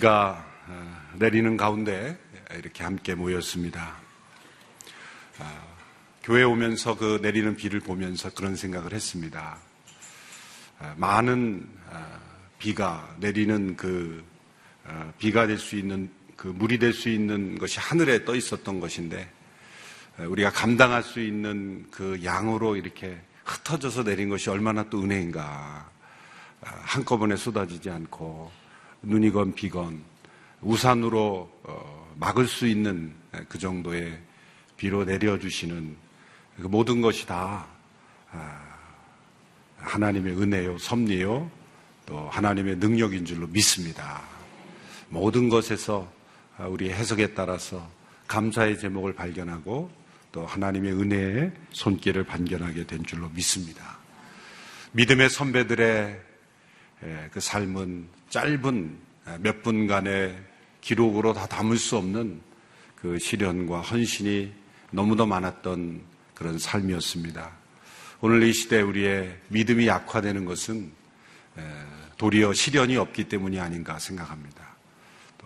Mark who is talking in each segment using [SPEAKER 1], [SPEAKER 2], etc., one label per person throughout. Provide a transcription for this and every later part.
[SPEAKER 1] 비가 어, 내리는 가운데 이렇게 함께 모였습니다. 아, 교회 오면서 그 내리는 비를 보면서 그런 생각을 했습니다. 아, 많은 아, 비가 내리는 그 비가 될 수 있는 그 물이 될 수 있는 것이 하늘에 떠 있었던 것인데 우리가 감당할 수 있는 그 양으로 이렇게 흩어져서 내린 것이 얼마나 또 은혜인가. 한꺼번에 쏟아지지 않고 눈이건 비건 우산으로 어, 막을 수 있는 그 정도의 비로 내려주시는 그 모든 것이 다 아, 하나님의 은혜요, 섭리요, 또 하나님의 능력인 줄로 믿습니다. 모든 것에서 우리 해석에 따라서 감사의 제목을 발견하고 또 하나님의 은혜의 손길을 발견하게 된 줄로 믿습니다. 믿음의 선배들의 그 삶은 짧은 몇 분간의 기록으로 다 담을 수 없는 그 시련과 헌신이 너무도 많았던 그런 삶이었습니다. 오늘 이 시대 우리의 믿음이 약화되는 것은 도리어 시련이 없기 때문이 아닌가 생각합니다.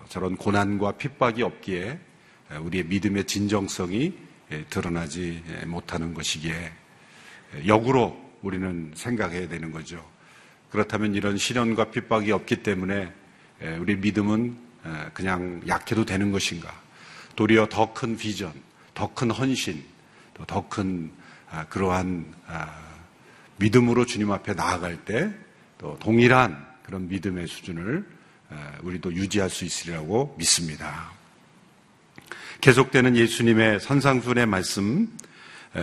[SPEAKER 1] 저런 고난과 핍박이 없기에 우리의 믿음의 진정성이 드러나지 못하는 것이기에 역으로 우리는 생각해야 되는 거죠. 그렇다면 이런 시련과 핍박이 없기 때문에 우리 믿음은 그냥 약해도 되는 것인가? 도리어 더 큰 비전, 더 큰 헌신, 더큰 아, 그러한 아, 믿음으로 주님 앞에 나아갈 때 또 동일한 그런 믿음의 수준을 우리도 유지할 수 있으리라고 믿습니다. 계속되는 예수님의 선상순의 말씀,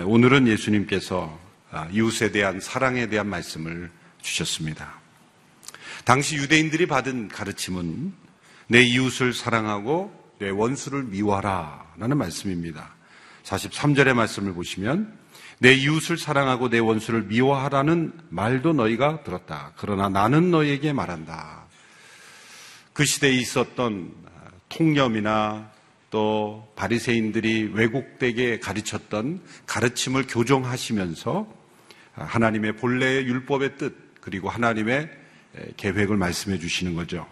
[SPEAKER 1] 오늘은 예수님께서 아, 이웃에 대한 사랑에 대한 말씀을 주셨습니다. 당시 유대인들이 받은 가르침은 내 이웃을 사랑하고 내 원수를 미워하라 라는 말씀입니다. 43절의 말씀을 보시면 내 이웃을 사랑하고 내 원수를 미워하라는 말도 너희가 들었다. 그러나 나는 너희에게 말한다. 그 시대에 있었던 통념이나 또 바리새인들이 왜곡되게 가르쳤던 가르침을 교정하시면서 하나님의 본래의 율법의 뜻 그리고 하나님의 계획을 말씀해 주시는 거죠.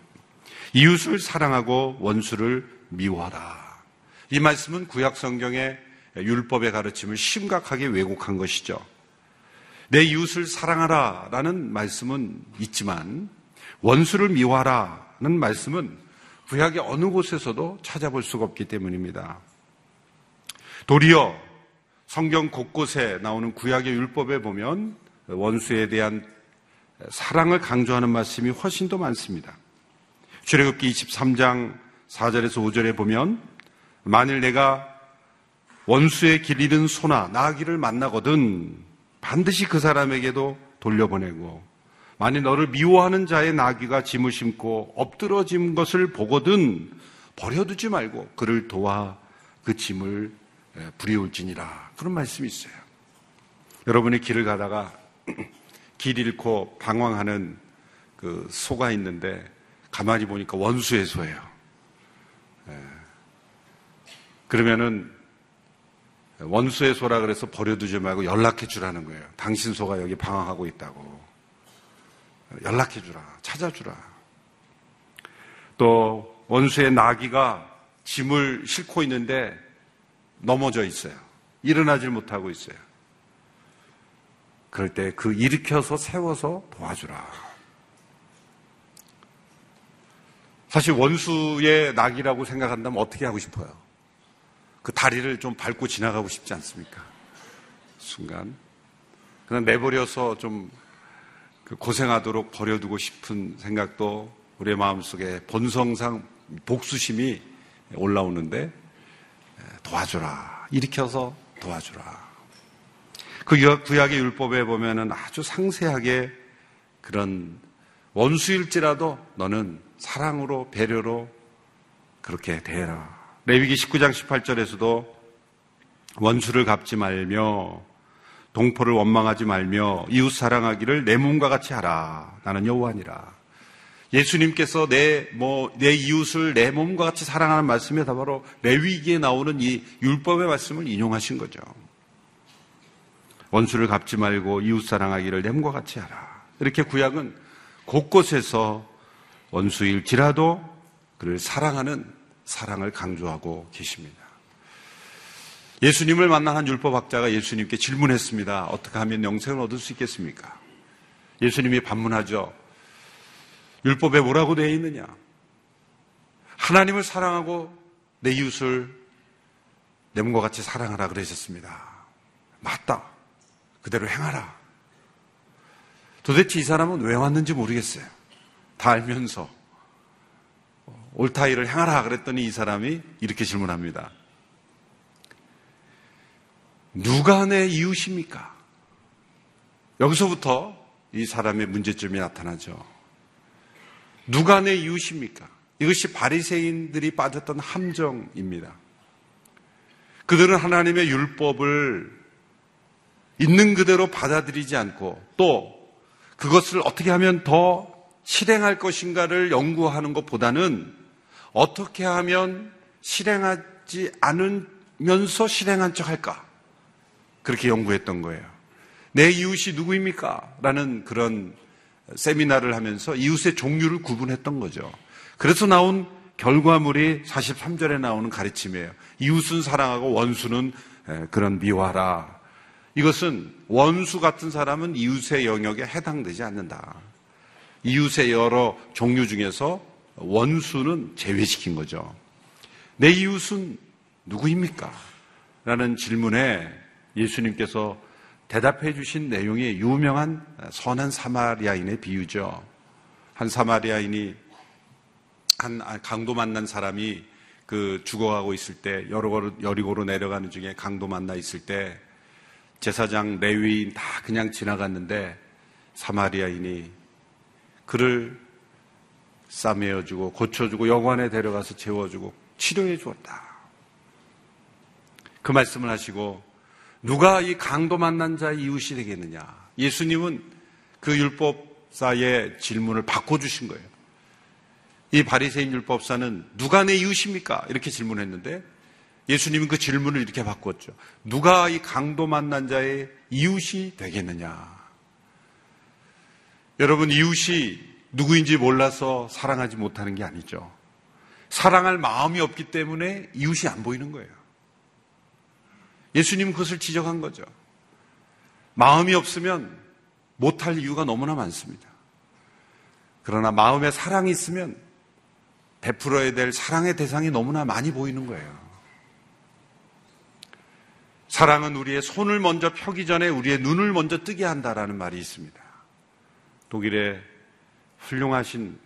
[SPEAKER 1] 이웃을 사랑하고 원수를 미워하라. 이 말씀은 구약 성경의 율법의 가르침을 심각하게 왜곡한 것이죠. 내 이웃을 사랑하라 라는 말씀은 있지만 원수를 미워하라 는 말씀은 구약의 어느 곳에서도 찾아볼 수가 없기 때문입니다. 도리어 성경 곳곳에 나오는 구약의 율법에 보면 원수에 대한 사랑을 강조하는 말씀이 훨씬 더 많습니다. 출애굽기 23장 4절에서 5절에 보면 만일 내가 원수의 길 잃은 소나 나귀를 만나거든 반드시 그 사람에게도 돌려보내고 만일 너를 미워하는 자의 나귀가 짐을 심고 엎드러진 것을 보거든 버려두지 말고 그를 도와 그 짐을 부리울지니라 그런 말씀이 있어요. 여러분이 길을 가다가 길 잃고 방황하는 그 소가 있는데 가만히 보니까 원수의 소예요. 예. 그러면은 원수의 소라 그래서 버려두지 말고 연락해 주라는 거예요. 당신 소가 여기 방황하고 있다고. 연락해 주라. 찾아주라. 또 원수의 나귀가 짐을 싣고 있는데 넘어져 있어요. 일어나질 못하고 있어요. 그럴 때 그 일으켜서 세워서 도와주라. 사실 원수의 낙이라고 생각한다면 어떻게 하고 싶어요? 그 다리를 좀 밟고 지나가고 싶지 않습니까? 순간. 그냥 내버려서 좀그 고생하도록 버려두고 싶은 생각도 우리의 마음속에 본성상 복수심이 올라오는데 도와주라. 일으켜서 도와주라. 그 구약의 율법에 보면은 아주 상세하게 그런 원수일지라도 너는 사랑으로 배려로 그렇게 대해라. 레위기 19장 18절에서도 원수를 갚지 말며 동포를 원망하지 말며 이웃 사랑하기를 내 몸과 같이 하라. 나는 여호와니라. 예수님께서 내, 뭐, 내 이웃을 내 몸과 같이 사랑하는 말씀이 다 바로 레위기에 나오는 이 율법의 말씀을 인용하신 거죠. 원수를 갚지 말고 이웃 사랑하기를 냄과 같이 하라. 이렇게 구약은 곳곳에서 원수일지라도 그를 사랑하는 사랑을 강조하고 계십니다. 예수님을 만난 한 율법학자가 예수님께 질문했습니다. 어떻게 하면 영생을 얻을 수 있겠습니까? 예수님이 반문하죠. 율법에 뭐라고 되어 있느냐? 하나님을 사랑하고 내 이웃을 내 몸과 같이 사랑하라 그러셨습니다. 맞다. 그대로 행하라. 도대체 이 사람은 왜 왔는지 모르겠어요. 다 알면서 옳다 이를 행하라 그랬더니 이 사람이 이렇게 질문합니다. 누가 내 이웃입니까? 여기서부터 이 사람의 문제점이 나타나죠. 누가 내 이웃입니까? 이것이 바리새인들이 빠졌던 함정입니다. 그들은 하나님의 율법을 있는 그대로 받아들이지 않고 또 그것을 어떻게 하면 더 실행할 것인가를 연구하는 것보다는 어떻게 하면 실행하지 않으면서 실행한 척 할까? 그렇게 연구했던 거예요. 내 이웃이 누구입니까? 라는 그런 세미나를 하면서 이웃의 종류를 구분했던 거죠. 그래서 나온 결과물이 43절에 나오는 가르침이에요. 이웃은 사랑하고 원수는 그런 미워하라. 이것은 원수 같은 사람은 이웃의 영역에 해당되지 않는다. 이웃의 여러 종류 중에서 원수는 제외시킨 거죠. 내 이웃은 누구입니까? 라는 질문에 예수님께서 대답해 주신 내용이 유명한 선한 사마리아인의 비유죠. 한 사마리아인이 한 아, 강도 만난 사람이 그 죽어가고 있을 때 여러 여리고로 내려가는 중에 강도 만나 있을 때 제사장 레위인 다 그냥 지나갔는데 사마리아인이 그를 싸매어 주고 고쳐 주고 여관에 데려가서 재워 주고 치료해 주었다. 그 말씀을 하시고 누가 이 강도 만난 자의 이웃이 되겠느냐? 예수님은 그 율법사의 질문을 바꿔 주신 거예요. 이 바리새인 율법사는 누가 내 이웃입니까? 이렇게 질문했는데 예수님은 그 질문을 이렇게 바꿨죠. 누가 이 강도 만난 자의 이웃이 되겠느냐? 여러분 이웃이 누구인지 몰라서 사랑하지 못하는 게 아니죠. 사랑할 마음이 없기 때문에 이웃이 안 보이는 거예요. 예수님은 그것을 지적한 거죠. 마음이 없으면 못할 이유가 너무나 많습니다. 그러나 마음에 사랑이 있으면 베풀어야 될 사랑의 대상이 너무나 많이 보이는 거예요. 사랑은 우리의 손을 먼저 펴기 전에 우리의 눈을 먼저 뜨게 한다라는 말이 있습니다. 독일의 훌륭하신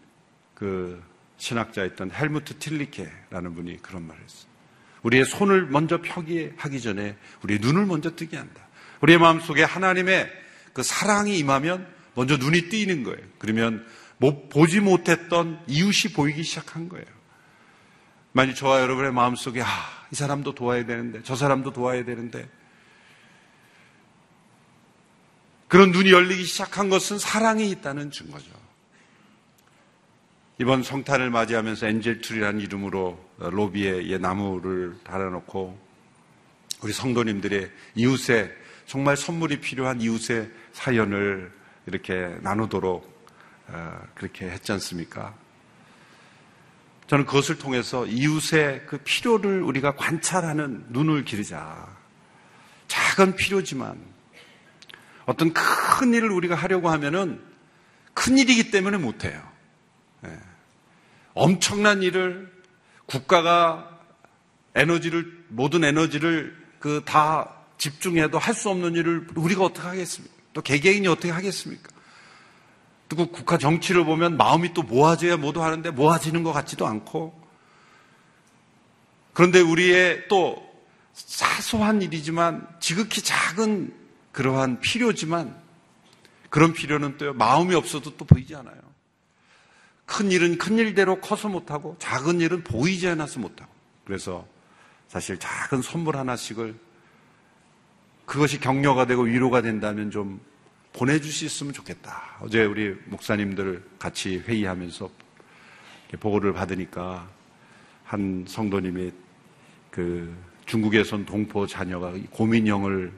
[SPEAKER 1] 그 신학자였던 헬무트 틸리케라는 분이 그런 말을 했어요. 우리의 손을 먼저 펴기 하기 전에 우리의 눈을 먼저 뜨게 한다. 우리의 마음속에 하나님의 그 사랑이 임하면 먼저 눈이 뜨이는 거예요. 그러면 보지 못했던 이웃이 보이기 시작한 거예요. 만약 저와 여러분의 마음속에 아, 이 사람도 도와야 되는데 저 사람도 도와야 되는데 그런 눈이 열리기 시작한 것은 사랑이 있다는 증거죠. 이번 성탄을 맞이하면서 엔젤트리라는 이름으로 로비에 나무를 달아놓고 우리 성도님들의 이웃에 정말 선물이 필요한 이웃의 사연을 이렇게 나누도록 어, 그렇게 했지 않습니까? 저는 그것을 통해서 이웃의 그 필요를 우리가 관찰하는 눈을 기르자. 작은 필요지만 어떤 큰 일을 우리가 하려고 하면은 큰 일이기 때문에 못해요. 네. 엄청난 일을 국가가 에너지를 모든 에너지를 그 다 집중해도 할 수 없는 일을 우리가 어떻게 하겠습니까? 또 개개인이 어떻게 하겠습니까? 또그 국가 정치를 보면 마음이 또 모아져야 모두 하는데 모아지는 것 같지도 않고 그런데 우리의 또 사소한 일이지만 지극히 작은 그러한 필요지만 그런 필요는 또 마음이 없어도 또 보이지 않아요. 큰 일은 큰 일대로 커서 못하고 작은 일은 보이지 않아서 못하고 그래서 사실 작은 선물 하나씩을 그것이 격려가 되고 위로가 된다면 좀 보내주셨으면 좋겠다. 어제 우리 목사님들 같이 회의하면서 보고를 받으니까 한 성도님이 그 중국에서 온 동포 자녀가 고민형을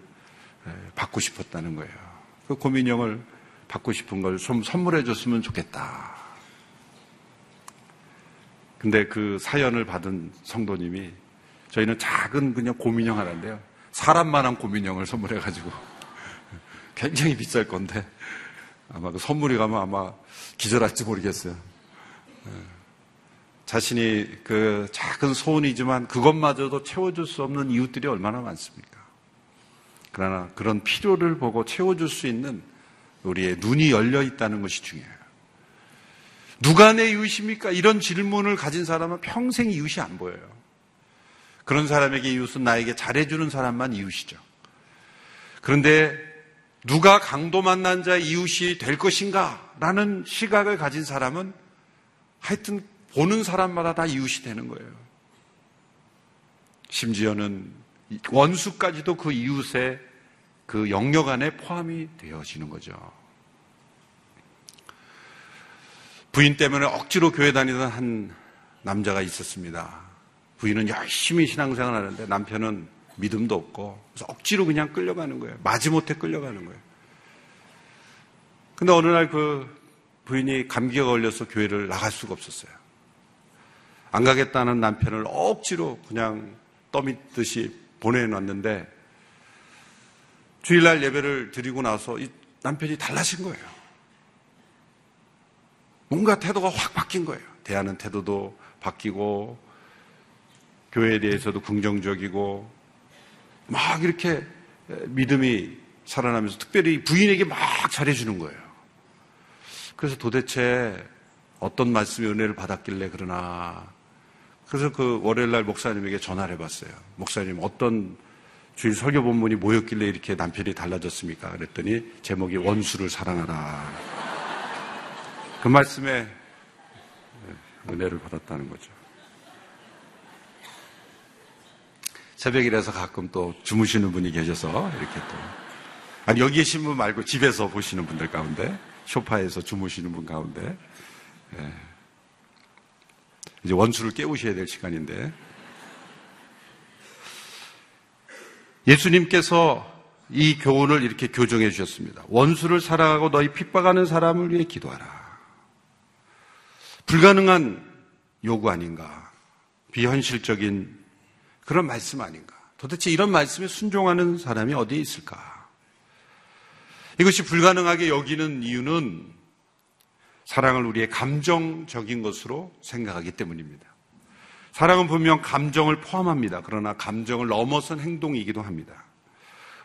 [SPEAKER 1] 받고 싶었다는 거예요. 그 고민형을 받고 싶은 걸 좀 선물해 줬으면 좋겠다. 근데 그 사연을 받은 성도님이 저희는 작은 그냥 고민형 하나인데요. 사람만한 고민형을 선물해가지고 굉장히 비쌀 건데 아마 그 선물이 가면 아마 기절할지 모르겠어요. 예. 자신이 그 작은 소원이지만 그것마저도 채워줄 수 없는 이웃들이 얼마나 많습니까? 그러나 그런 필요를 보고 채워줄 수 있는 우리의 눈이 열려 있다는 것이 중요해요. 누가 내 이웃입니까? 이런 질문을 가진 사람은 평생 이웃이 안 보여요. 그런 사람에게 이웃은 나에게 잘해주는 사람만 이웃이죠. 그런데 누가 강도 만난 자의 이웃이 될 것인가? 라는 시각을 가진 사람은 하여튼 보는 사람마다 다 이웃이 되는 거예요. 심지어는 원수까지도 그 이웃의 그 영역 안에 포함이 되어지는 거죠. 부인 때문에 억지로 교회 다니던 한 남자가 있었습니다. 부인은 열심히 신앙생활 하는데 남편은 믿음도 없고 그래서 억지로 그냥 끌려가는 거예요. 마지못해 끌려가는 거예요. 근데 어느 날 그 부인이 감기가 걸려서 교회를 나갈 수가 없었어요. 안 가겠다는 남편을 억지로 그냥 떠밀듯이 보내놨는데 주일날 예배를 드리고 나서 이 남편이 달라진 거예요. 뭔가 태도가 확 바뀐 거예요. 대하는 태도도 바뀌고 교회에 대해서도 긍정적이고 막 이렇게 믿음이 살아나면서 특별히 부인에게 막 잘해주는 거예요. 그래서 도대체 어떤 말씀의 은혜를 받았길래 그러나 그래서 그 월요일 날 목사님에게 전화를 해봤어요. 목사님 어떤 주일 설교 본문이 뭐였길래 이렇게 남편이 달라졌습니까? 그랬더니 제목이 원수를 사랑하라. 그 말씀에 은혜를 받았다는 거죠. 새벽이라서 가끔 또 주무시는 분이 계셔서 이렇게 또 아니 여기 계신 분 말고 집에서 보시는 분들 가운데 쇼파에서 주무시는 분 가운데 예. 이제 원수를 깨우셔야 될 시간인데 예수님께서 이 교훈을 이렇게 교정해 주셨습니다. 원수를 사랑하고 너희 핍박하는 사람을 위해 기도하라. 불가능한 요구 아닌가? 비현실적인 그런 말씀 아닌가? 도대체 이런 말씀에 순종하는 사람이 어디에 있을까? 이것이 불가능하게 여기는 이유는 사랑을 우리의 감정적인 것으로 생각하기 때문입니다. 사랑은 분명 감정을 포함합니다. 그러나 감정을 넘어선 행동이기도 합니다.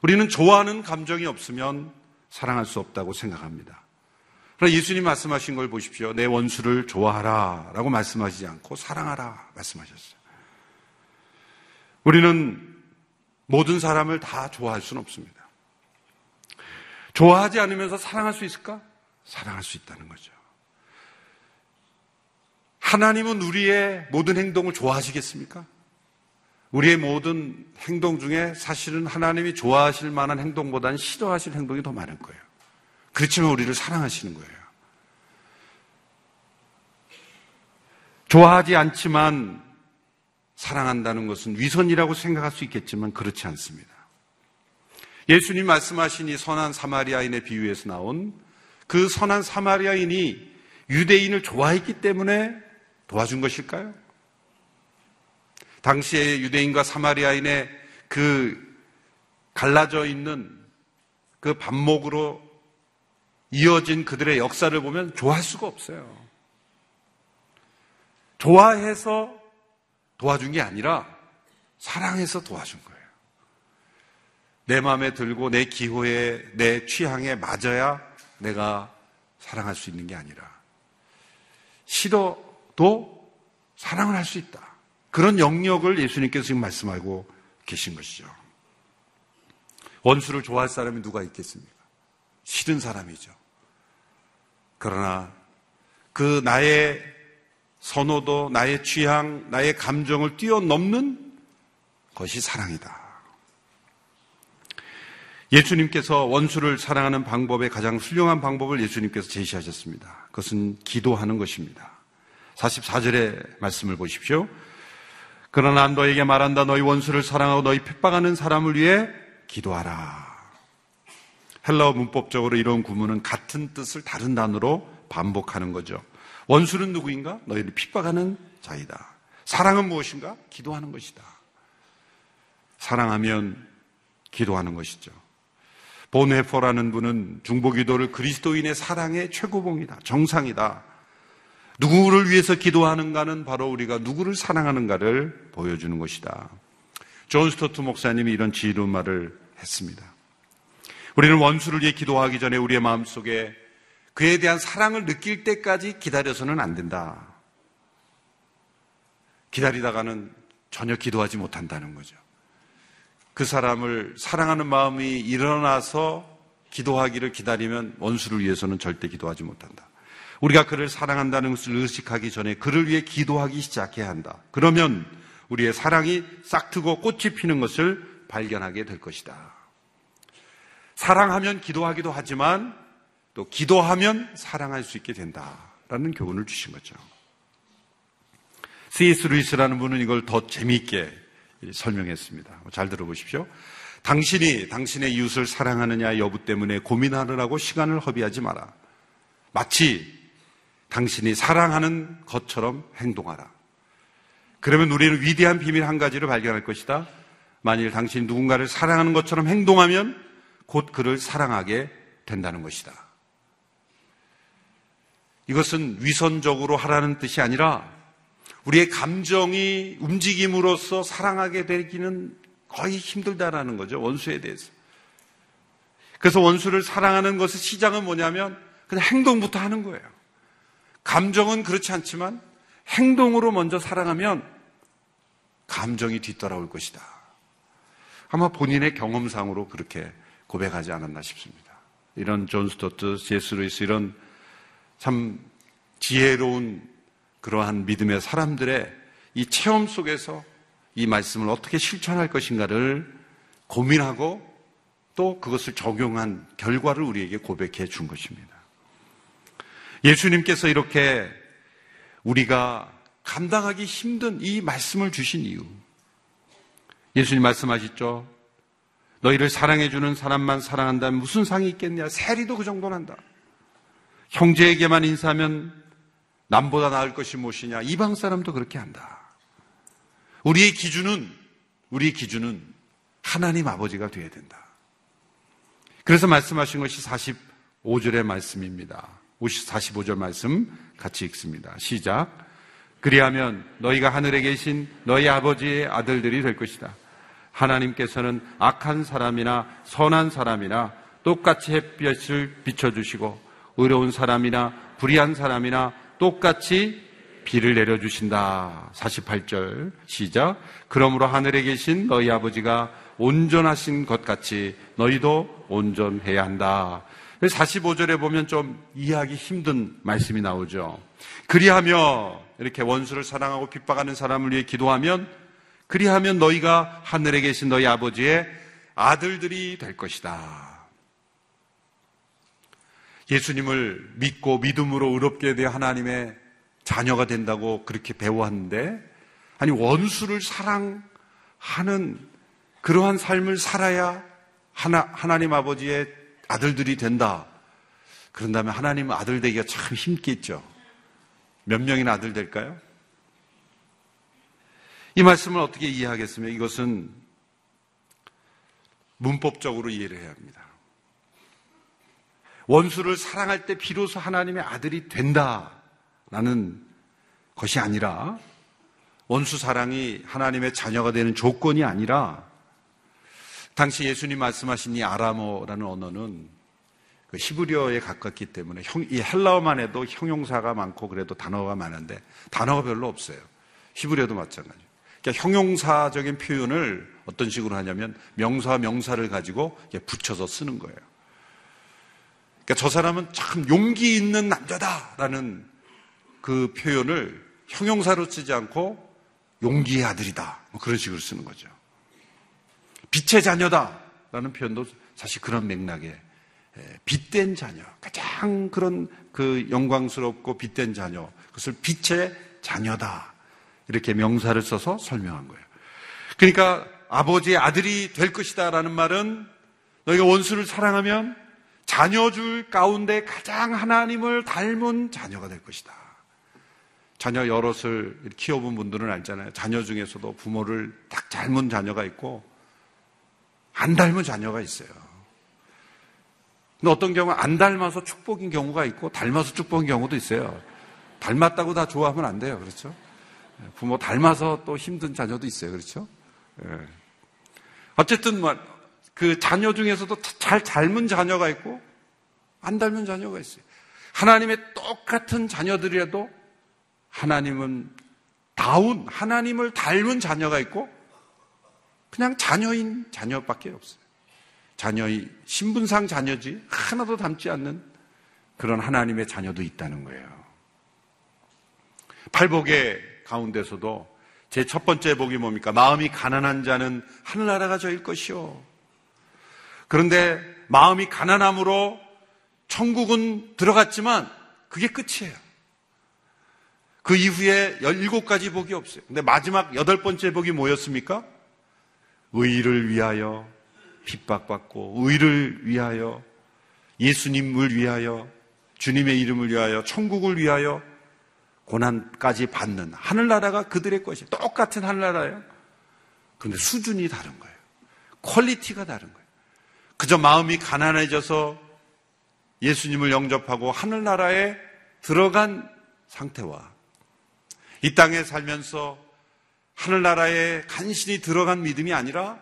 [SPEAKER 1] 우리는 좋아하는 감정이 없으면 사랑할 수 없다고 생각합니다. 그러나 예수님 말씀하신 걸 보십시오. 내 원수를 좋아하라 라고 말씀하시지 않고 사랑하라 말씀하셨어요. 우리는 모든 사람을 다 좋아할 수는 없습니다. 좋아하지 않으면서 사랑할 수 있을까? 사랑할 수 있다는 거죠. 하나님은 우리의 모든 행동을 좋아하시겠습니까? 우리의 모든 행동 중에 사실은 하나님이 좋아하실 만한 행동보다는 싫어하실 행동이 더 많을 거예요. 그렇지만 우리를 사랑하시는 거예요. 좋아하지 않지만 사랑한다는 것은 위선이라고 생각할 수 있겠지만 그렇지 않습니다. 예수님 말씀하신 이 선한 사마리아인의 비유에서 나온 그 선한 사마리아인이 유대인을 좋아했기 때문에 도와준 것일까요? 당시에 유대인과 사마리아인의 그 갈라져 있는 그 반목으로 이어진 그들의 역사를 보면 좋아할 수가 없어요. 좋아해서 도와준 게 아니라 사랑해서 도와준 거예요. 내 마음에 들고 내 기호에 내 취향에 맞아야 내가 사랑할 수 있는 게 아니라 싫어 도 사랑을 할 수 있다. 그런 영역을 예수님께서 지금 말씀하고 계신 것이죠. 원수를 좋아할 사람이 누가 있겠습니까? 싫은 사람이죠. 그러나 그 나의 선호도, 나의 취향, 나의 감정을 뛰어넘는 것이 사랑이다. 예수님께서 원수를 사랑하는 방법의 가장 훌륭한 방법을 예수님께서 제시하셨습니다. 그것은 기도하는 것입니다. 44절의 말씀을 보십시오. 그러나 너에게 말한다. 너희 원수를 사랑하고 너희 핍박하는 사람을 위해 기도하라. 헬라어 문법적으로 이런 구문은 같은 뜻을 다른 단어로 반복하는 거죠. 원수는 누구인가? 너희를 핍박하는 자이다. 사랑은 무엇인가? 기도하는 것이다. 사랑하면 기도하는 것이죠. 본회포라는 분은 중보기도를 그리스도인의 사랑의 최고봉이다. 정상이다. 누구를 위해서 기도하는가는 바로 우리가 누구를 사랑하는가를 보여주는 것이다. 존 스토트 목사님이 이런 지혜로운 말을 했습니다. 우리는 원수를 위해 기도하기 전에 우리의 마음속에 그에 대한 사랑을 느낄 때까지 기다려서는 안 된다. 기다리다가는 전혀 기도하지 못한다는 거죠. 그 사람을 사랑하는 마음이 일어나서 기도하기를 기다리면 원수를 위해서는 절대 기도하지 못한다. 우리가 그를 사랑한다는 것을 의식하기 전에 그를 위해 기도하기 시작해야 한다. 그러면 우리의 사랑이 싹트고 꽃이 피는 것을 발견하게 될 것이다. 사랑하면 기도하기도 하지만 또 기도하면 사랑할 수 있게 된다라는 교훈을 주신 거죠. C.S. 루이스라는 분은 이걸 더 재미있게 설명했습니다. 잘 들어보십시오. 당신이 당신의 이웃을 사랑하느냐 여부 때문에 고민하느라고 시간을 허비하지 마라. 마치 당신이 사랑하는 것처럼 행동하라. 그러면 우리는 위대한 비밀 한 가지를 발견할 것이다. 만일 당신이 누군가를 사랑하는 것처럼 행동하면 곧 그를 사랑하게 된다는 것이다. 이것은 위선적으로 하라는 뜻이 아니라 우리의 감정이 움직임으로써 사랑하게 되기는 거의 힘들다라는 거죠. 원수에 대해서. 그래서 원수를 사랑하는 것의 시작은 뭐냐면 그냥 행동부터 하는 거예요. 감정은 그렇지 않지만 행동으로 먼저 사랑하면 감정이 뒤따라올 것이다. 아마 본인의 경험상으로 그렇게 고백하지 않았나 싶습니다. 이런 존 스토트, C.S. 루이스 이런 참 지혜로운 그러한 믿음의 사람들의 이 체험 속에서 이 말씀을 어떻게 실천할 것인가를 고민하고 또 그것을 적용한 결과를 우리에게 고백해 준 것입니다. 예수님께서 이렇게 우리가 감당하기 힘든 이 말씀을 주신 이유. 예수님 말씀하셨죠. 너희를 사랑해주는 사람만 사랑한다면 무슨 상이 있겠냐? 세리도 그 정도는 한다. 형제에게만 인사하면 남보다 나을 것이 무엇이냐? 이방 사람도 그렇게 한다. 우리의 기준은, 우리의 기준은 하나님 아버지가 되어야 된다. 그래서 말씀하신 것이 45절의 말씀입니다. 45절 말씀 같이 읽습니다. 시작. 그리하면 너희가 하늘에 계신 너희 아버지의 아들들이 될 것이다. 하나님께서는 악한 사람이나 선한 사람이나 똑같이 햇볕을 비춰주시고 의로운 사람이나 불의한 사람이나 똑같이 비를 내려주신다. 48절 시작. 그러므로 하늘에 계신 너희 아버지가 온전하신 것 같이 너희도 온전해야 한다. 45절에 보면 좀 이해하기 힘든 말씀이 나오죠. 그리하며 이렇게 원수를 사랑하고 핍박하는 사람을 위해 기도하면 그리하면 너희가 하늘에 계신 너희 아버지의 아들들이 될 것이다. 예수님을 믿고 믿음으로 의롭게 되어 하나님의 자녀가 된다고 그렇게 배워왔는데, 아니, 원수를 사랑하는 그러한 삶을 살아야 하나, 하나님 아버지의 아들들이 된다. 그런다면 하나님 아들 되기가 참 힘겠죠. 몇 명이나 아들 될까요? 이 말씀을 어떻게 이해하겠습니까? 이것은 문법적으로 이해를 해야 합니다. 원수를 사랑할 때 비로소 하나님의 아들이 된다라는 것이 아니라 원수 사랑이 하나님의 자녀가 되는 조건이 아니라 당시 예수님 말씀하신 이 아람어라는 언어는 그 히브리어에 가깝기 때문에 형, 이 헬라어만 해도 형용사가 많고 그래도 단어가 많은데 단어가 별로 없어요. 히브리어도 마찬가지예요. 그러니까 형용사적인 표현을 어떤 식으로 하냐면 명사 명사를 가지고 붙여서 쓰는 거예요. 그러니까 저 사람은 참 용기 있는 남자다라는 그 표현을 형용사로 쓰지 않고 용기의 아들이다. 뭐 그런 식으로 쓰는 거죠. 빛의 자녀다라는 표현도 사실 그런 맥락에 빛된 자녀, 가장 그런 그 영광스럽고 빛된 자녀, 그것을 빛의 자녀다. 이렇게 명사를 써서 설명한 거예요. 그러니까 아버지의 아들이 될 것이다라는 말은 너희가 원수를 사랑하면 자녀 줄 가운데 가장 하나님을 닮은 자녀가 될 것이다. 자녀 여럿을 키워본 분들은 알잖아요. 자녀 중에서도 부모를 딱 닮은 자녀가 있고 안 닮은 자녀가 있어요. 근데 어떤 경우는 안 닮아서 축복인 경우가 있고 닮아서 축복인 경우도 있어요. 닮았다고 다 좋아하면 안 돼요. 그렇죠? 부모 닮아서 또 힘든 자녀도 있어요. 그렇죠? 예. 어쨌든 뭐, 그 자녀 중에서도 잘 닮은 자녀가 있고 안 닮은 자녀가 있어요. 하나님의 똑같은 자녀들이라도 하나님은 다운, 하나님을 닮은 자녀가 있고 그냥 자녀인 자녀밖에 없어요. 자녀의 신분상 자녀지 하나도 닮지 않는 그런 하나님의 자녀도 있다는 거예요. 팔복의 가운데서도 제 첫 번째 복이 뭡니까? 마음이 가난한 자는 하늘나라가 저일 것이요. 그런데 마음이 가난함으로 천국은 들어갔지만 그게 끝이에요. 그 이후에 17가지 복이 없어요. 근데 마지막 여덟 번째 복이 뭐였습니까? 의를 위하여 핍박받고 의를 위하여 예수님을 위하여 주님의 이름을 위하여 천국을 위하여 고난까지 받는 하늘나라가 그들의 것이 똑같은 하늘나라예요. 그런데 수준이 다른 거예요. quality가 다른 거예요. 그저 마음이 가난해져서 예수님을 영접하고 하늘나라에 들어간 상태와 이 땅에 살면서 하늘나라에 간신히 들어간 믿음이 아니라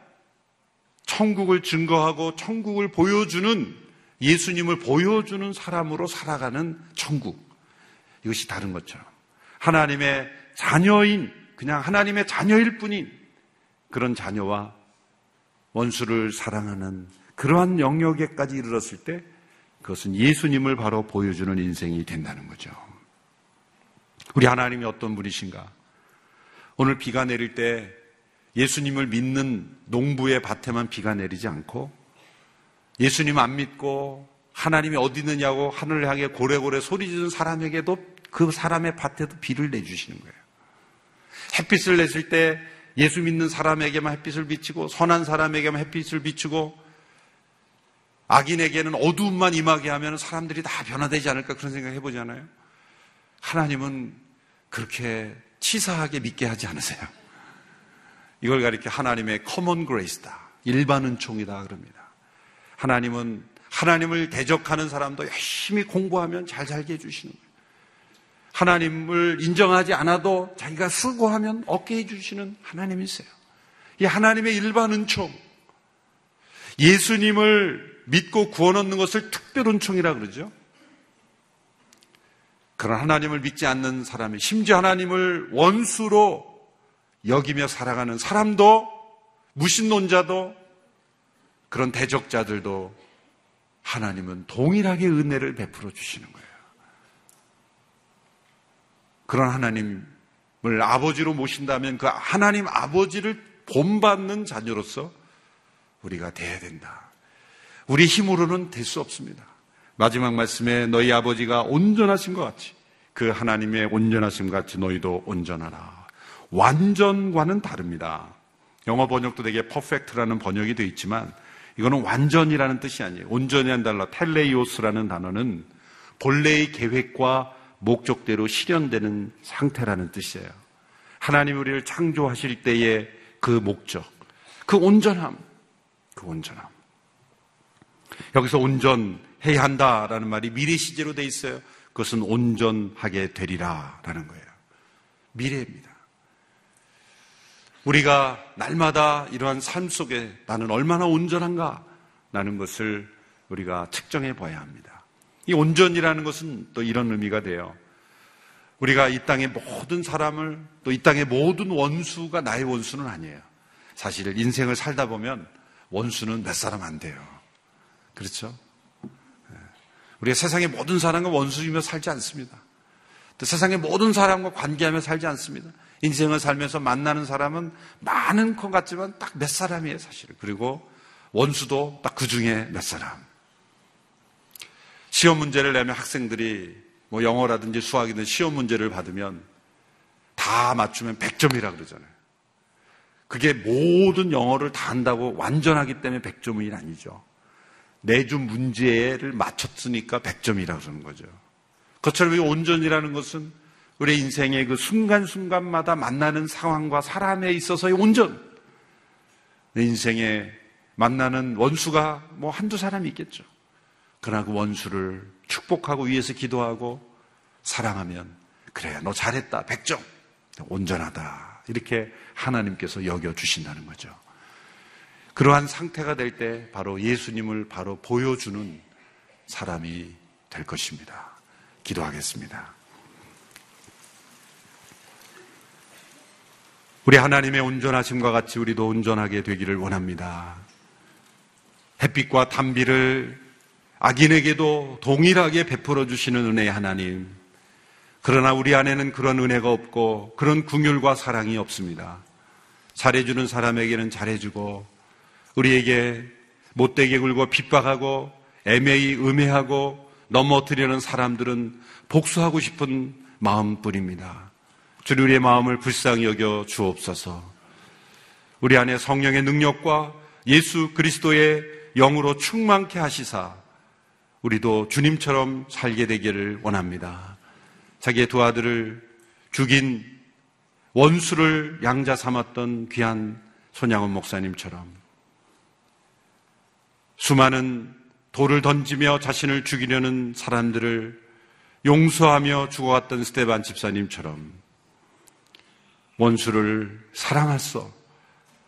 [SPEAKER 1] 천국을 증거하고 천국을 보여주는 예수님을 보여주는 사람으로 살아가는 천국. 이것이 다른 것처럼. 하나님의 자녀인, 그냥 하나님의 자녀일 뿐인 그런 자녀와 원수를 사랑하는 그러한 영역에까지 이르렀을 때 그것은 예수님을 바로 보여주는 인생이 된다는 거죠. 우리 하나님이 어떤 분이신가? 오늘 비가 내릴 때 예수님을 믿는 농부의 밭에만 비가 내리지 않고 예수님 안 믿고 하나님이 어디 있느냐고 하늘을 향해 고래고래 소리 지르는 사람에게도 그 사람의 밭에도 비를 내주시는 거예요. 햇빛을 냈을 때 예수 믿는 사람에게만 햇빛을 비치고 선한 사람에게만 햇빛을 비추고 악인에게는 어두움만 임하게 하면 사람들이 다 변화되지 않을까 그런 생각 해보잖아요. 하나님은 그렇게 치사하게 믿게 하지 않으세요. 이걸 가리켜 하나님의 common grace다. 일반 은총이다 그럽니다. 하나님은 하나님을 대적하는 사람도 열심히 공부하면 잘 살게 해주시는 거예요. 하나님을 인정하지 않아도 자기가 수고하면 얻게 해주시는 하나님이세요. 이 하나님의 일반 은총. 예수님을 믿고 구원 얻는 것을 특별 은총이라 그러죠. 그런 하나님을 믿지 않는 사람이 심지어 하나님을 원수로 여기며 살아가는 사람도 무신론자도 그런 대적자들도 하나님은 동일하게 은혜를 베풀어 주시는 거예요. 그런 하나님을 아버지로 모신다면 그 하나님 아버지를 본받는 자녀로서 우리가 돼야 된다. 우리 힘으로는 될 수 없습니다. 마지막 말씀에 너희 아버지가 온전하신 것 같이 그 하나님의 온전하심 같이 너희도 온전하라. 완전과는 다릅니다. 영어 번역도 되게 퍼펙트라는 번역이 되어 있지만 이거는 완전이라는 뜻이 아니에요. 온전이란 단어 텔레이오스라는 단어는 본래의 계획과 목적대로 실현되는 상태라는 뜻이에요. 하나님 우리를 창조하실 때의 그 목적, 그 온전함, 그 온전함. 여기서 온전해야 한다라는 말이 미래 시제로 돼 있어요. 그것은 온전하게 되리라라는 거예요. 미래입니다. 우리가 날마다 이러한 삶 속에 나는 얼마나 온전한가 라는 것을 우리가 측정해 봐야 합니다. 이 온전이라는 것은 또 이런 의미가 돼요. 우리가 이 땅의 모든 사람을 또 이 땅의 모든 원수가 나의 원수는 아니에요. 사실 인생을 살다 보면 원수는 몇 사람 안 돼요. 그렇죠? 예. 우리가 세상의 모든 사람과 원수이며 살지 않습니다. 또 세상의 모든 사람과 관계하며 살지 않습니다. 인생을 살면서 만나는 사람은 많은 것 같지만 딱 몇 사람이에요, 사실. 그리고 원수도 딱 그 중에 몇 사람. 시험 문제를 내면 학생들이 뭐 영어라든지 수학이든 시험 문제를 받으면 다 맞추면 100점이라 그러잖아요. 그게 모든 영어를 다 한다고 완전하기 때문에 100점이 아니죠. 내주 문제를 맞췄으니까 100점이라 그러는 거죠. 그처럼 이 온전이라는 것은 우리 인생의 그 순간순간마다 만나는 상황과 사람에 있어서의 온전. 내 인생에 만나는 원수가 뭐 한두 사람이 있겠죠. 그러나 그 원수를 축복하고 위해서 기도하고 사랑하면 그래 너 잘했다 백점 온전하다 이렇게 하나님께서 여겨 주신다는 거죠. 그러한 상태가 될 때 바로 예수님을 바로 보여주는 사람이 될 것입니다. 기도하겠습니다. 우리 하나님의 온전하심과 같이 우리도 온전하게 되기를 원합니다. 햇빛과 단비를 악인에게도 동일하게 베풀어 주시는 은혜의 하나님. 그러나 우리 안에는 그런 은혜가 없고 그런 궁율과 사랑이 없습니다. 잘해주는 사람에게는 잘해주고 우리에게 못되게 굴고 핍박하고 애매히 음해하고 넘어뜨리는 사람들은 복수하고 싶은 마음뿐입니다. 주님 우리의 마음을 불쌍히 여겨 주옵소서. 우리 안에 성령의 능력과 예수 그리스도의 영으로 충만케 하시사 우리도 주님처럼 살게 되기를 원합니다. 자기의 두 아들을 죽인 원수를 양자 삼았던 귀한 손양원 목사님처럼 수많은 돌을 던지며 자신을 죽이려는 사람들을 용서하며 죽어갔던 스테반 집사님처럼 원수를 사랑할 수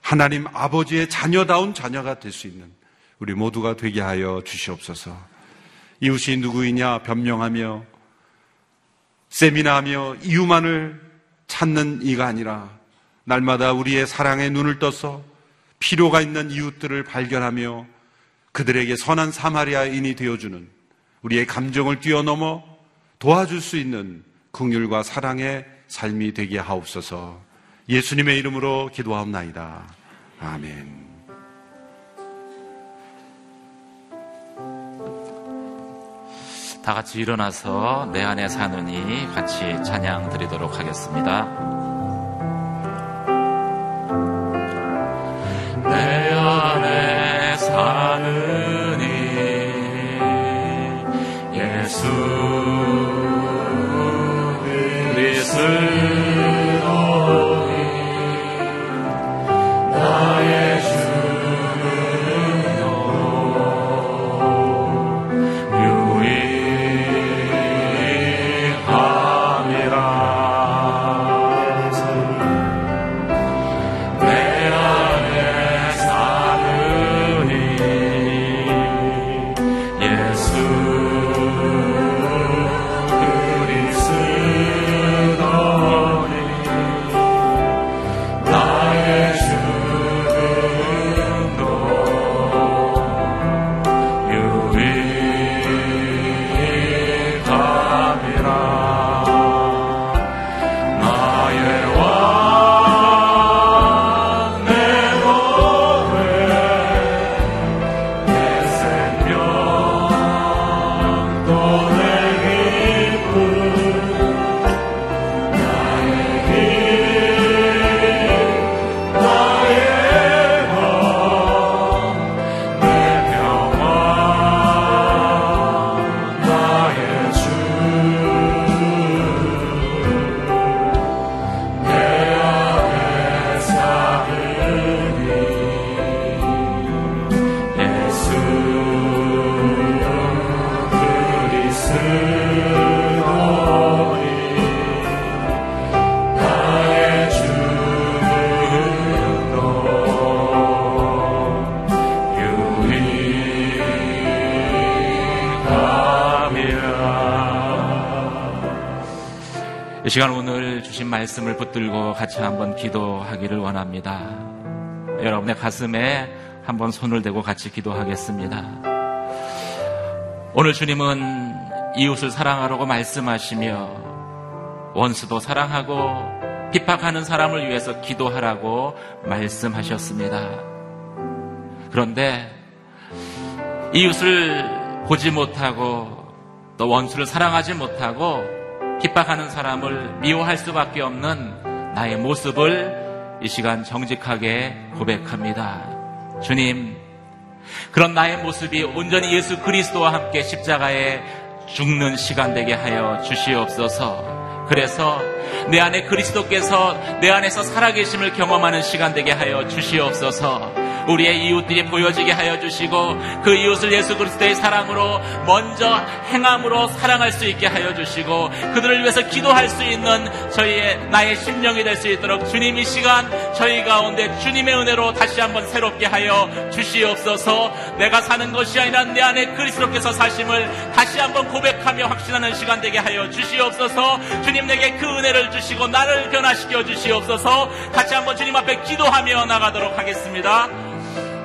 [SPEAKER 1] 하나님 아버지의 자녀다운 자녀가 될 수 있는 우리 모두가 되게 하여 주시옵소서. 이웃이 누구이냐 변명하며 세미나하며 이유만을 찾는 이가 아니라 날마다 우리의 사랑의 눈을 떠서 필요가 있는 이웃들을 발견하며 그들에게 선한 사마리아인이 되어주는 우리의 감정을 뛰어넘어 도와줄 수 있는 긍휼과 사랑의 삶이 되게 하옵소서 예수님의 이름으로 기도하옵나이다. 아멘.
[SPEAKER 2] 다 같이 일어나서 내 안에 사느니 같이 찬양 드리도록 하겠습니다. 내 이 시간 오늘 주신 말씀을 붙들고 같이 한번 기도하기를 원합니다. 여러분의 가슴에 한번 손을 대고 같이 기도하겠습니다. 오늘 주님은 이웃을 사랑하라고 말씀하시며 원수도 사랑하고 핍박하는 사람을 위해서 기도하라고 말씀하셨습니다. 그런데 이웃을 보지 못하고 또 원수를 사랑하지 못하고 핍박하는 사람을 미워할 수밖에 없는 나의 모습을 이 시간 정직하게 고백합니다. 주님, 그런 나의 모습이 온전히 예수 그리스도와 함께 십자가에 죽는 시간 되게 하여 주시옵소서. 그래서 내 안에 그리스도께서 내 안에서 살아계심을 경험하는 시간 되게 하여 주시옵소서. 우리의 이웃들이 보여지게 하여 주시고 그 이웃을 예수 그리스도의 사랑으로 먼저 행함으로 사랑할 수 있게 하여 주시고 그들을 위해서 기도할 수 있는 저희의 나의 심령이 될 수 있도록 주님 이 시간 저희 가운데 주님의 은혜로 다시 한번 새롭게 하여 주시옵소서. 내가 사는 것이 아니라 내 안에 그리스도께서 사심을 다시 한번 고백하며 확신하는 시간 되게 하여 주시옵소서. 주님 내게 그 은혜를 주시고 나를 변화시켜 주시옵소서. 같이 한번 주님 앞에 기도하며 나가도록 하겠습니다.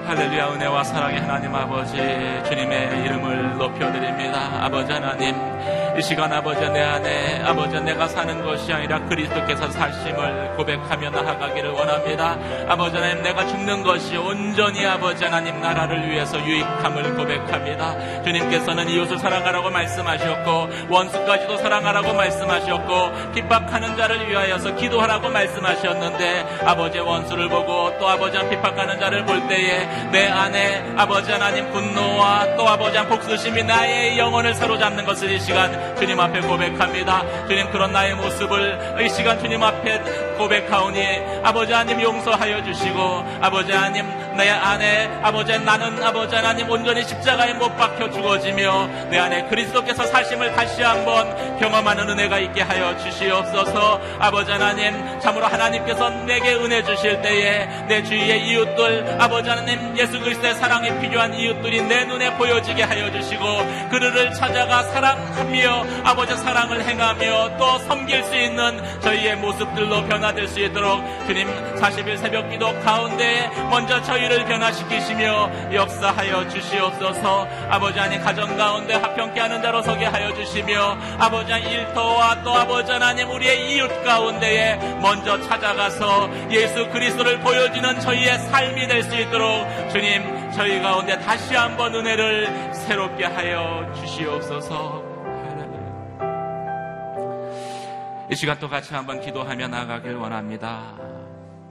[SPEAKER 2] 할렐루야 은혜와 사랑의 하나님 아버지 주님의 이름을 높여드립니다. 아버지 하나님 이 시간 아버지 내 안에 아버지 내가 사는 것이 아니라 그리스도께서 사심을 고백하며 나아가기를 원합니다. 아버지 하나님 내가 죽는 것이 온전히 아버지 하나님 나라를 위해서 유익함을 고백합니다. 주님께서는 이웃을 사랑하라고 말씀하셨고 원수까지도 사랑하라고 말씀하셨고 핍박하는 자를 위하여서 기도하라고 말씀하셨는데 아버지 원수를 보고 또 아버지 한 핍박하는 자를 볼 때에 내 안에 아버지 하나님 분노와 또 아버지 한 복수심이 나의 영혼을 사로잡는 것을 이 시간 주님 앞에 고백합니다. 주님 그런 나의 모습을 이 시간 주님 앞에 고백하오니 아버지 하나님 용서하여 주시고 아버지 하나님 내 안에 아버지 나는 아버지 하나님 온전히 십자가에 못 박혀 죽어지며 내 안에 그리스도께서 사심을 다시 한번 경험하는 은혜가 있게 하여 주시옵소서 아버지 하나님 참으로 하나님께서 내게 은혜 주실 때에 내 주위의 이웃들 아버지 하나님 예수 그리스도의 사랑이 필요한 이웃들이 내 눈에 보여지게 하여 주시고 그들을 찾아가 사랑하며 아버지 사랑을 행하며 또 섬길 수 있는 저희의 모습들로 변화될 수 있도록 주님 40일 새벽 기도 가운데 먼저 저희를 변화시키시며 역사하여 주시옵소서. 아버지 하나님 가정 가운데 화평케 하는 자로 서게 하여 주시며 아버지 하나님 일터와 또 아버지 하나님 우리의 이웃 가운데에 먼저 찾아가서 예수 그리스도를 보여주는 저희의 삶이 될 수 있도록 주님 저희 가운데 다시 한번 은혜를 새롭게 하여 주시옵소서 이 시간 또 같이 한번 기도하며 나가길 원합니다.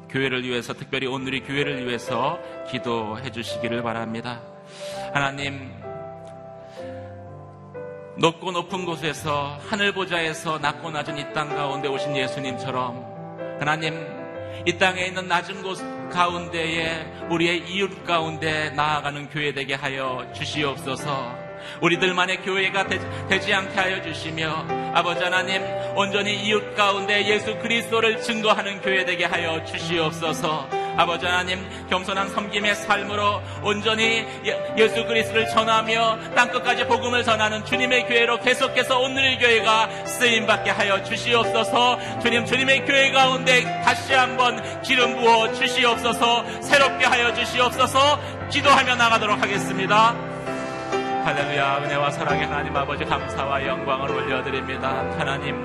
[SPEAKER 2] 교회를 위해서 특별히 오늘이 교회를 위해서 기도해 주시기를 바랍니다. 하나님 높고 높은 곳에서 하늘 보좌에서 낮고 낮은 이 땅 가운데 오신 예수님처럼 하나님 이 땅에 있는 낮은 곳 가운데에 우리의 이웃 가운데 나아가는 교회 되게 하여 주시옵소서. 우리들만의 교회가 되, 지 않게 하여 주시며 아버지 하나님 온전히 이웃 가운데 예수 그리스도를 증거하는 교회 되게 하여 주시옵소서. 아버지 하나님 겸손한 섬김의 삶으로 온전히 예, 수 그리스도를 전하며 땅끝까지 복음을 전하는 주님의 교회로 계속해서 오늘의 교회가 쓰임 받게 하여 주시옵소서. 주님 주님의 교회 가운데 다시 한번 기름 부어 주시옵소서. 새롭게 하여 주시옵소서. 기도하며 나가도록 하겠습니다. 할렐루야 은혜와 사랑의 하나님 아버지 감사와 영광을 올려드립니다. 하나님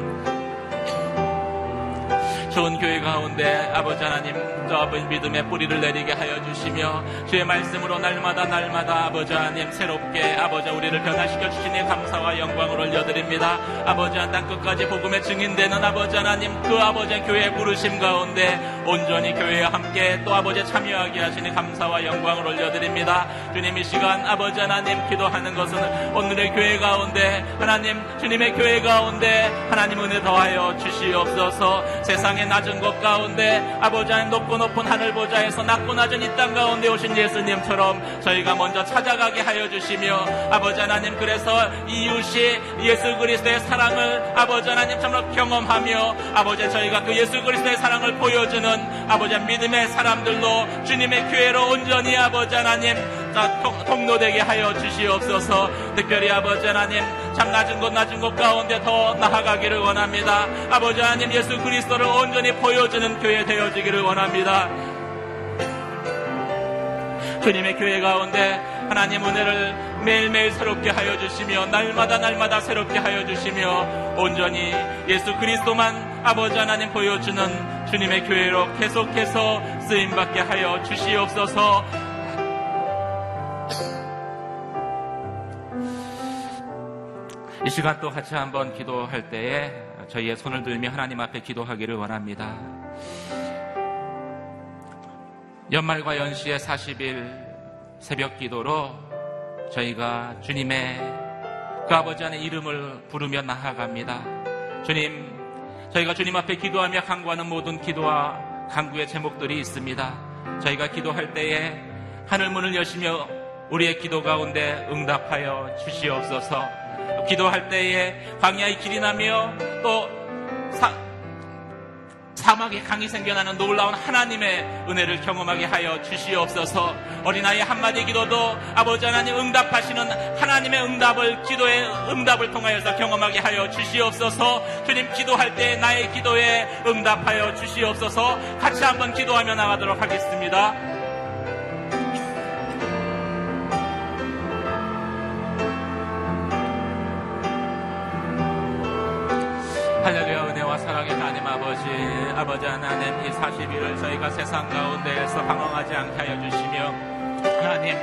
[SPEAKER 2] 좋은 교회 가운데 아버지 하나님 저 아버지 믿음의 뿌리를 내리게 하여 주시며 주의 말씀으로 날마다 날마다 아버지 하나님 새롭게 아버지 우리를 변화시켜 주시니 감사와 영광을 올려드립니다. 아버지 한땅 끝까지 복음의 증인되는 아버지 하나님 그 아버지 교회 부르심 가운데 온전히 교회와 함께 또 아버지 참여하게 하시니 감사와 영광을 올려드립니다. 주님 이 시간 아버지 하나님 기도하는 것은 오늘의 교회 가운데 하나님 주님의 교회 가운데 하나님 은혜 더하여 주시옵소서. 세상에 세상의 낮은 곳 가운데 아버지 하나님 높고 높은 하늘 보좌에서 낮고 낮은 이 땅 가운데 오신 예수님처럼 저희가 먼저 찾아가게 하여 주시며 아버지 하나님 그래서 이웃이 예수 그리스도의 사랑을 아버지 하나님 참으로 경험하며 아버지 저희가 그 예수 그리스도의 사랑을 보여주는 아버지 믿음의 사람들로 주님의 교회로 온전히 아버지 하나님 통로되게 하여 주시옵소서. 특별히 아버지 하나님 참 낮은 곳 낮은 곳 가운데 더 나아가기를 원합니다. 아버지 하나님 예수 그리스도를 온전히 보여주는 교회 되어지기를 원합니다. 주님의 교회 가운데 하나님 은혜를 매일매일 새롭게 하여 주시며 날마다 날마다 새롭게 하여 주시며 온전히 예수 그리스도만 아버지 하나님 보여주는 주님의 교회로 계속해서 쓰임받게 하여 주시옵소서 이 시간 또 같이 한번 기도할 때에 저희의 손을 들며 하나님 앞에 기도하기를 원합니다. 연말과 연시의 40일 새벽 기도로 저희가 주님의 그 아버지 안의 이름을 부르며 나아갑니다. 주님, 저희가 주님 앞에 기도하며 강구하는 모든 기도와 강구의 제목들이 있습니다. 저희가 기도할 때에 하늘 문을 여시며 우리의 기도 가운데 응답하여 주시옵소서. 기도할 때에 광야의 길이 나며 또 사, 사막에 강이 생겨나는 놀라운 하나님의 은혜를 경험하게 하여 주시옵소서. 어린아이 한마디 기도도 아버지 하나님 응답하시는 하나님의 응답을 기도의 응답을 통하여서 경험하게 하여 주시옵소서. 주님 기도할 때 나의 기도에 응답하여 주시옵소서. 같이 한번 기도하며 나가도록 하겠습니다. 아버지 아버지 하나님 이 40일을 저희가 세상 가운데에서 방황하지 않게 하여 주시며 하나님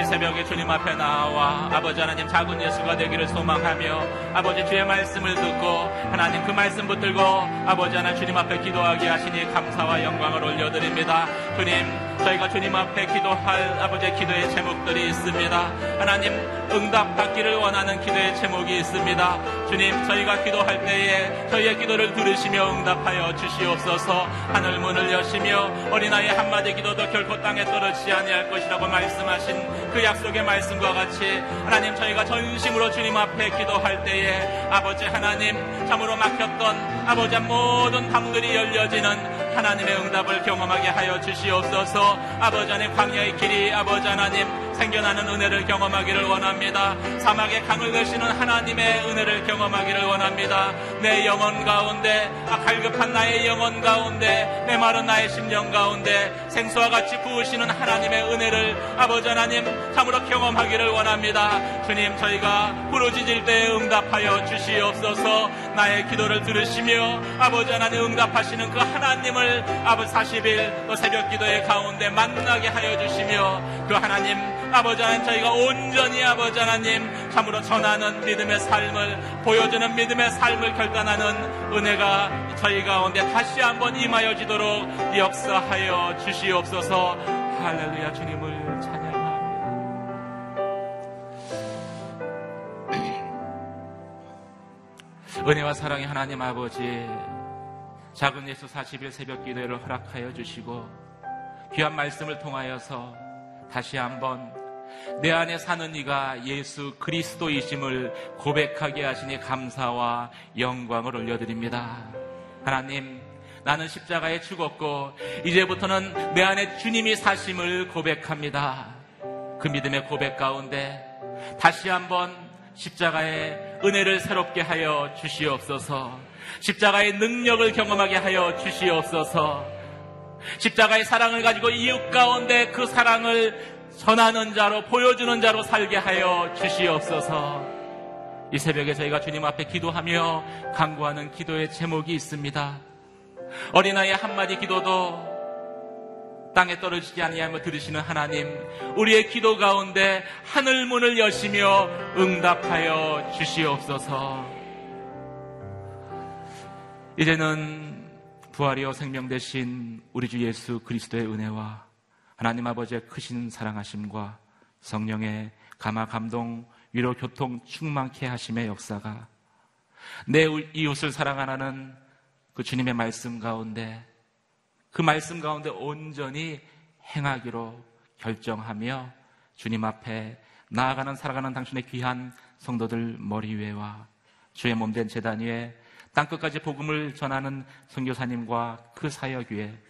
[SPEAKER 2] 이 새벽에 주님 앞에 나와 아버지 하나님 작은 예수가 되기를 소망하며 아버지 주의 말씀을 듣고 하나님 그 말씀 붙들고 아버지 하나님 주님 앞에 기도하게 하시니 감사와 영광을 올려드립니다 주님 저희가 주님 앞에 기도할 아버지의 기도의 제목들이 있습니다. 하나님 응답 받기를 원하는 기도의 제목이 있습니다. 주님 저희가 기도할 때에 저희의 기도를 들으시며 응답하여 주시옵소서 하늘 문을 여시며 어린아이 한마디 기도도 결코 땅에 떨어지지 아니할 것이라고 말씀 하신 그 약속의 말씀과 같이 하나님 저희가 전심으로 주님 앞에 기도할 때에 아버지 하나님 참으로 막혔던 아버지 모든 방들이 열려지는 하나님의 응답을 경험하게 하여 주시옵소서. 아버지 하나님 광야의 길이 아버지 하나님 생겨나는 은혜를 경험하기를 원합니다. 사막의 강을 거시는 하나님의 은혜를 경험하기를 원합니다. 내 영혼 가운데 아, 갈급한 나의 영혼 가운데 내 마른 나의 심령 가운데 생수와 같이 부으시는 하나님의 은혜를 아버지 하나님 참으로 경험하기를 원합니다. 주님 저희가 부르짖을 때 응답하여 주시옵소서 나의 기도를 들으시며 아버지 하나님 응답하시는 그 하나님을 아버지 40일 또 새벽 기도의 가운데 만나게 하여 주시며 그 하나님 아버지 하나님 저희가 온전히 아버지 하나님 참으로 전하는 믿음의 삶을 보여주는 믿음의 삶을 결단하는 은혜가 저희 가운데 다시 한번 임하여지도록 역사하여 주시옵소서 할렐루야 주님을 찬양합니다. 은혜와 사랑의 하나님 아버지 작은 예수 40일 새벽 기도를 허락하여 주시고 귀한 말씀을 통하여서 다시 한번 내 안에 사는 이가 예수 그리스도이심을 고백하게 하시니 감사와 영광을 올려드립니다. 하나님, 나는 십자가에 죽었고, 이제부터는 내 안에 주님이 사심을 고백합니다. 그 믿음의 고백 가운데 다시 한번 십자가의 은혜를 새롭게 하여 주시옵소서, 십자가의 능력을 경험하게 하여 주시옵소서, 십자가의 사랑을 가지고 이웃 가운데 그 사랑을 전하는 자로 보여주는 자로 살게 하여 주시옵소서. 이 새벽에 저희가 주님 앞에 기도하며 강구하는 기도의 제목이 있습니다. 어린아이 한마디 기도도 땅에 떨어지지 아니하며 들으시는 하나님, 우리의 기도 가운데 하늘 문을 여시며 응답하여 주시옵소서. 이제는 부활이요 생명 대신 우리 주 예수 그리스도의 은혜와 하나님 아버지의 크신 사랑하심과 성령의 감화 감동 위로 교통 충만케 하심의 역사가 내 이웃을 사랑하는 그 주님의 말씀 가운데 그 말씀 가운데 온전히 행하기로 결정하며 주님 앞에 나아가는 살아가는 당신의 귀한 성도들 머리 위에와 주의 몸된 재단 위에 땅끝까지 복음을 전하는 선교사님과 그 사역 위에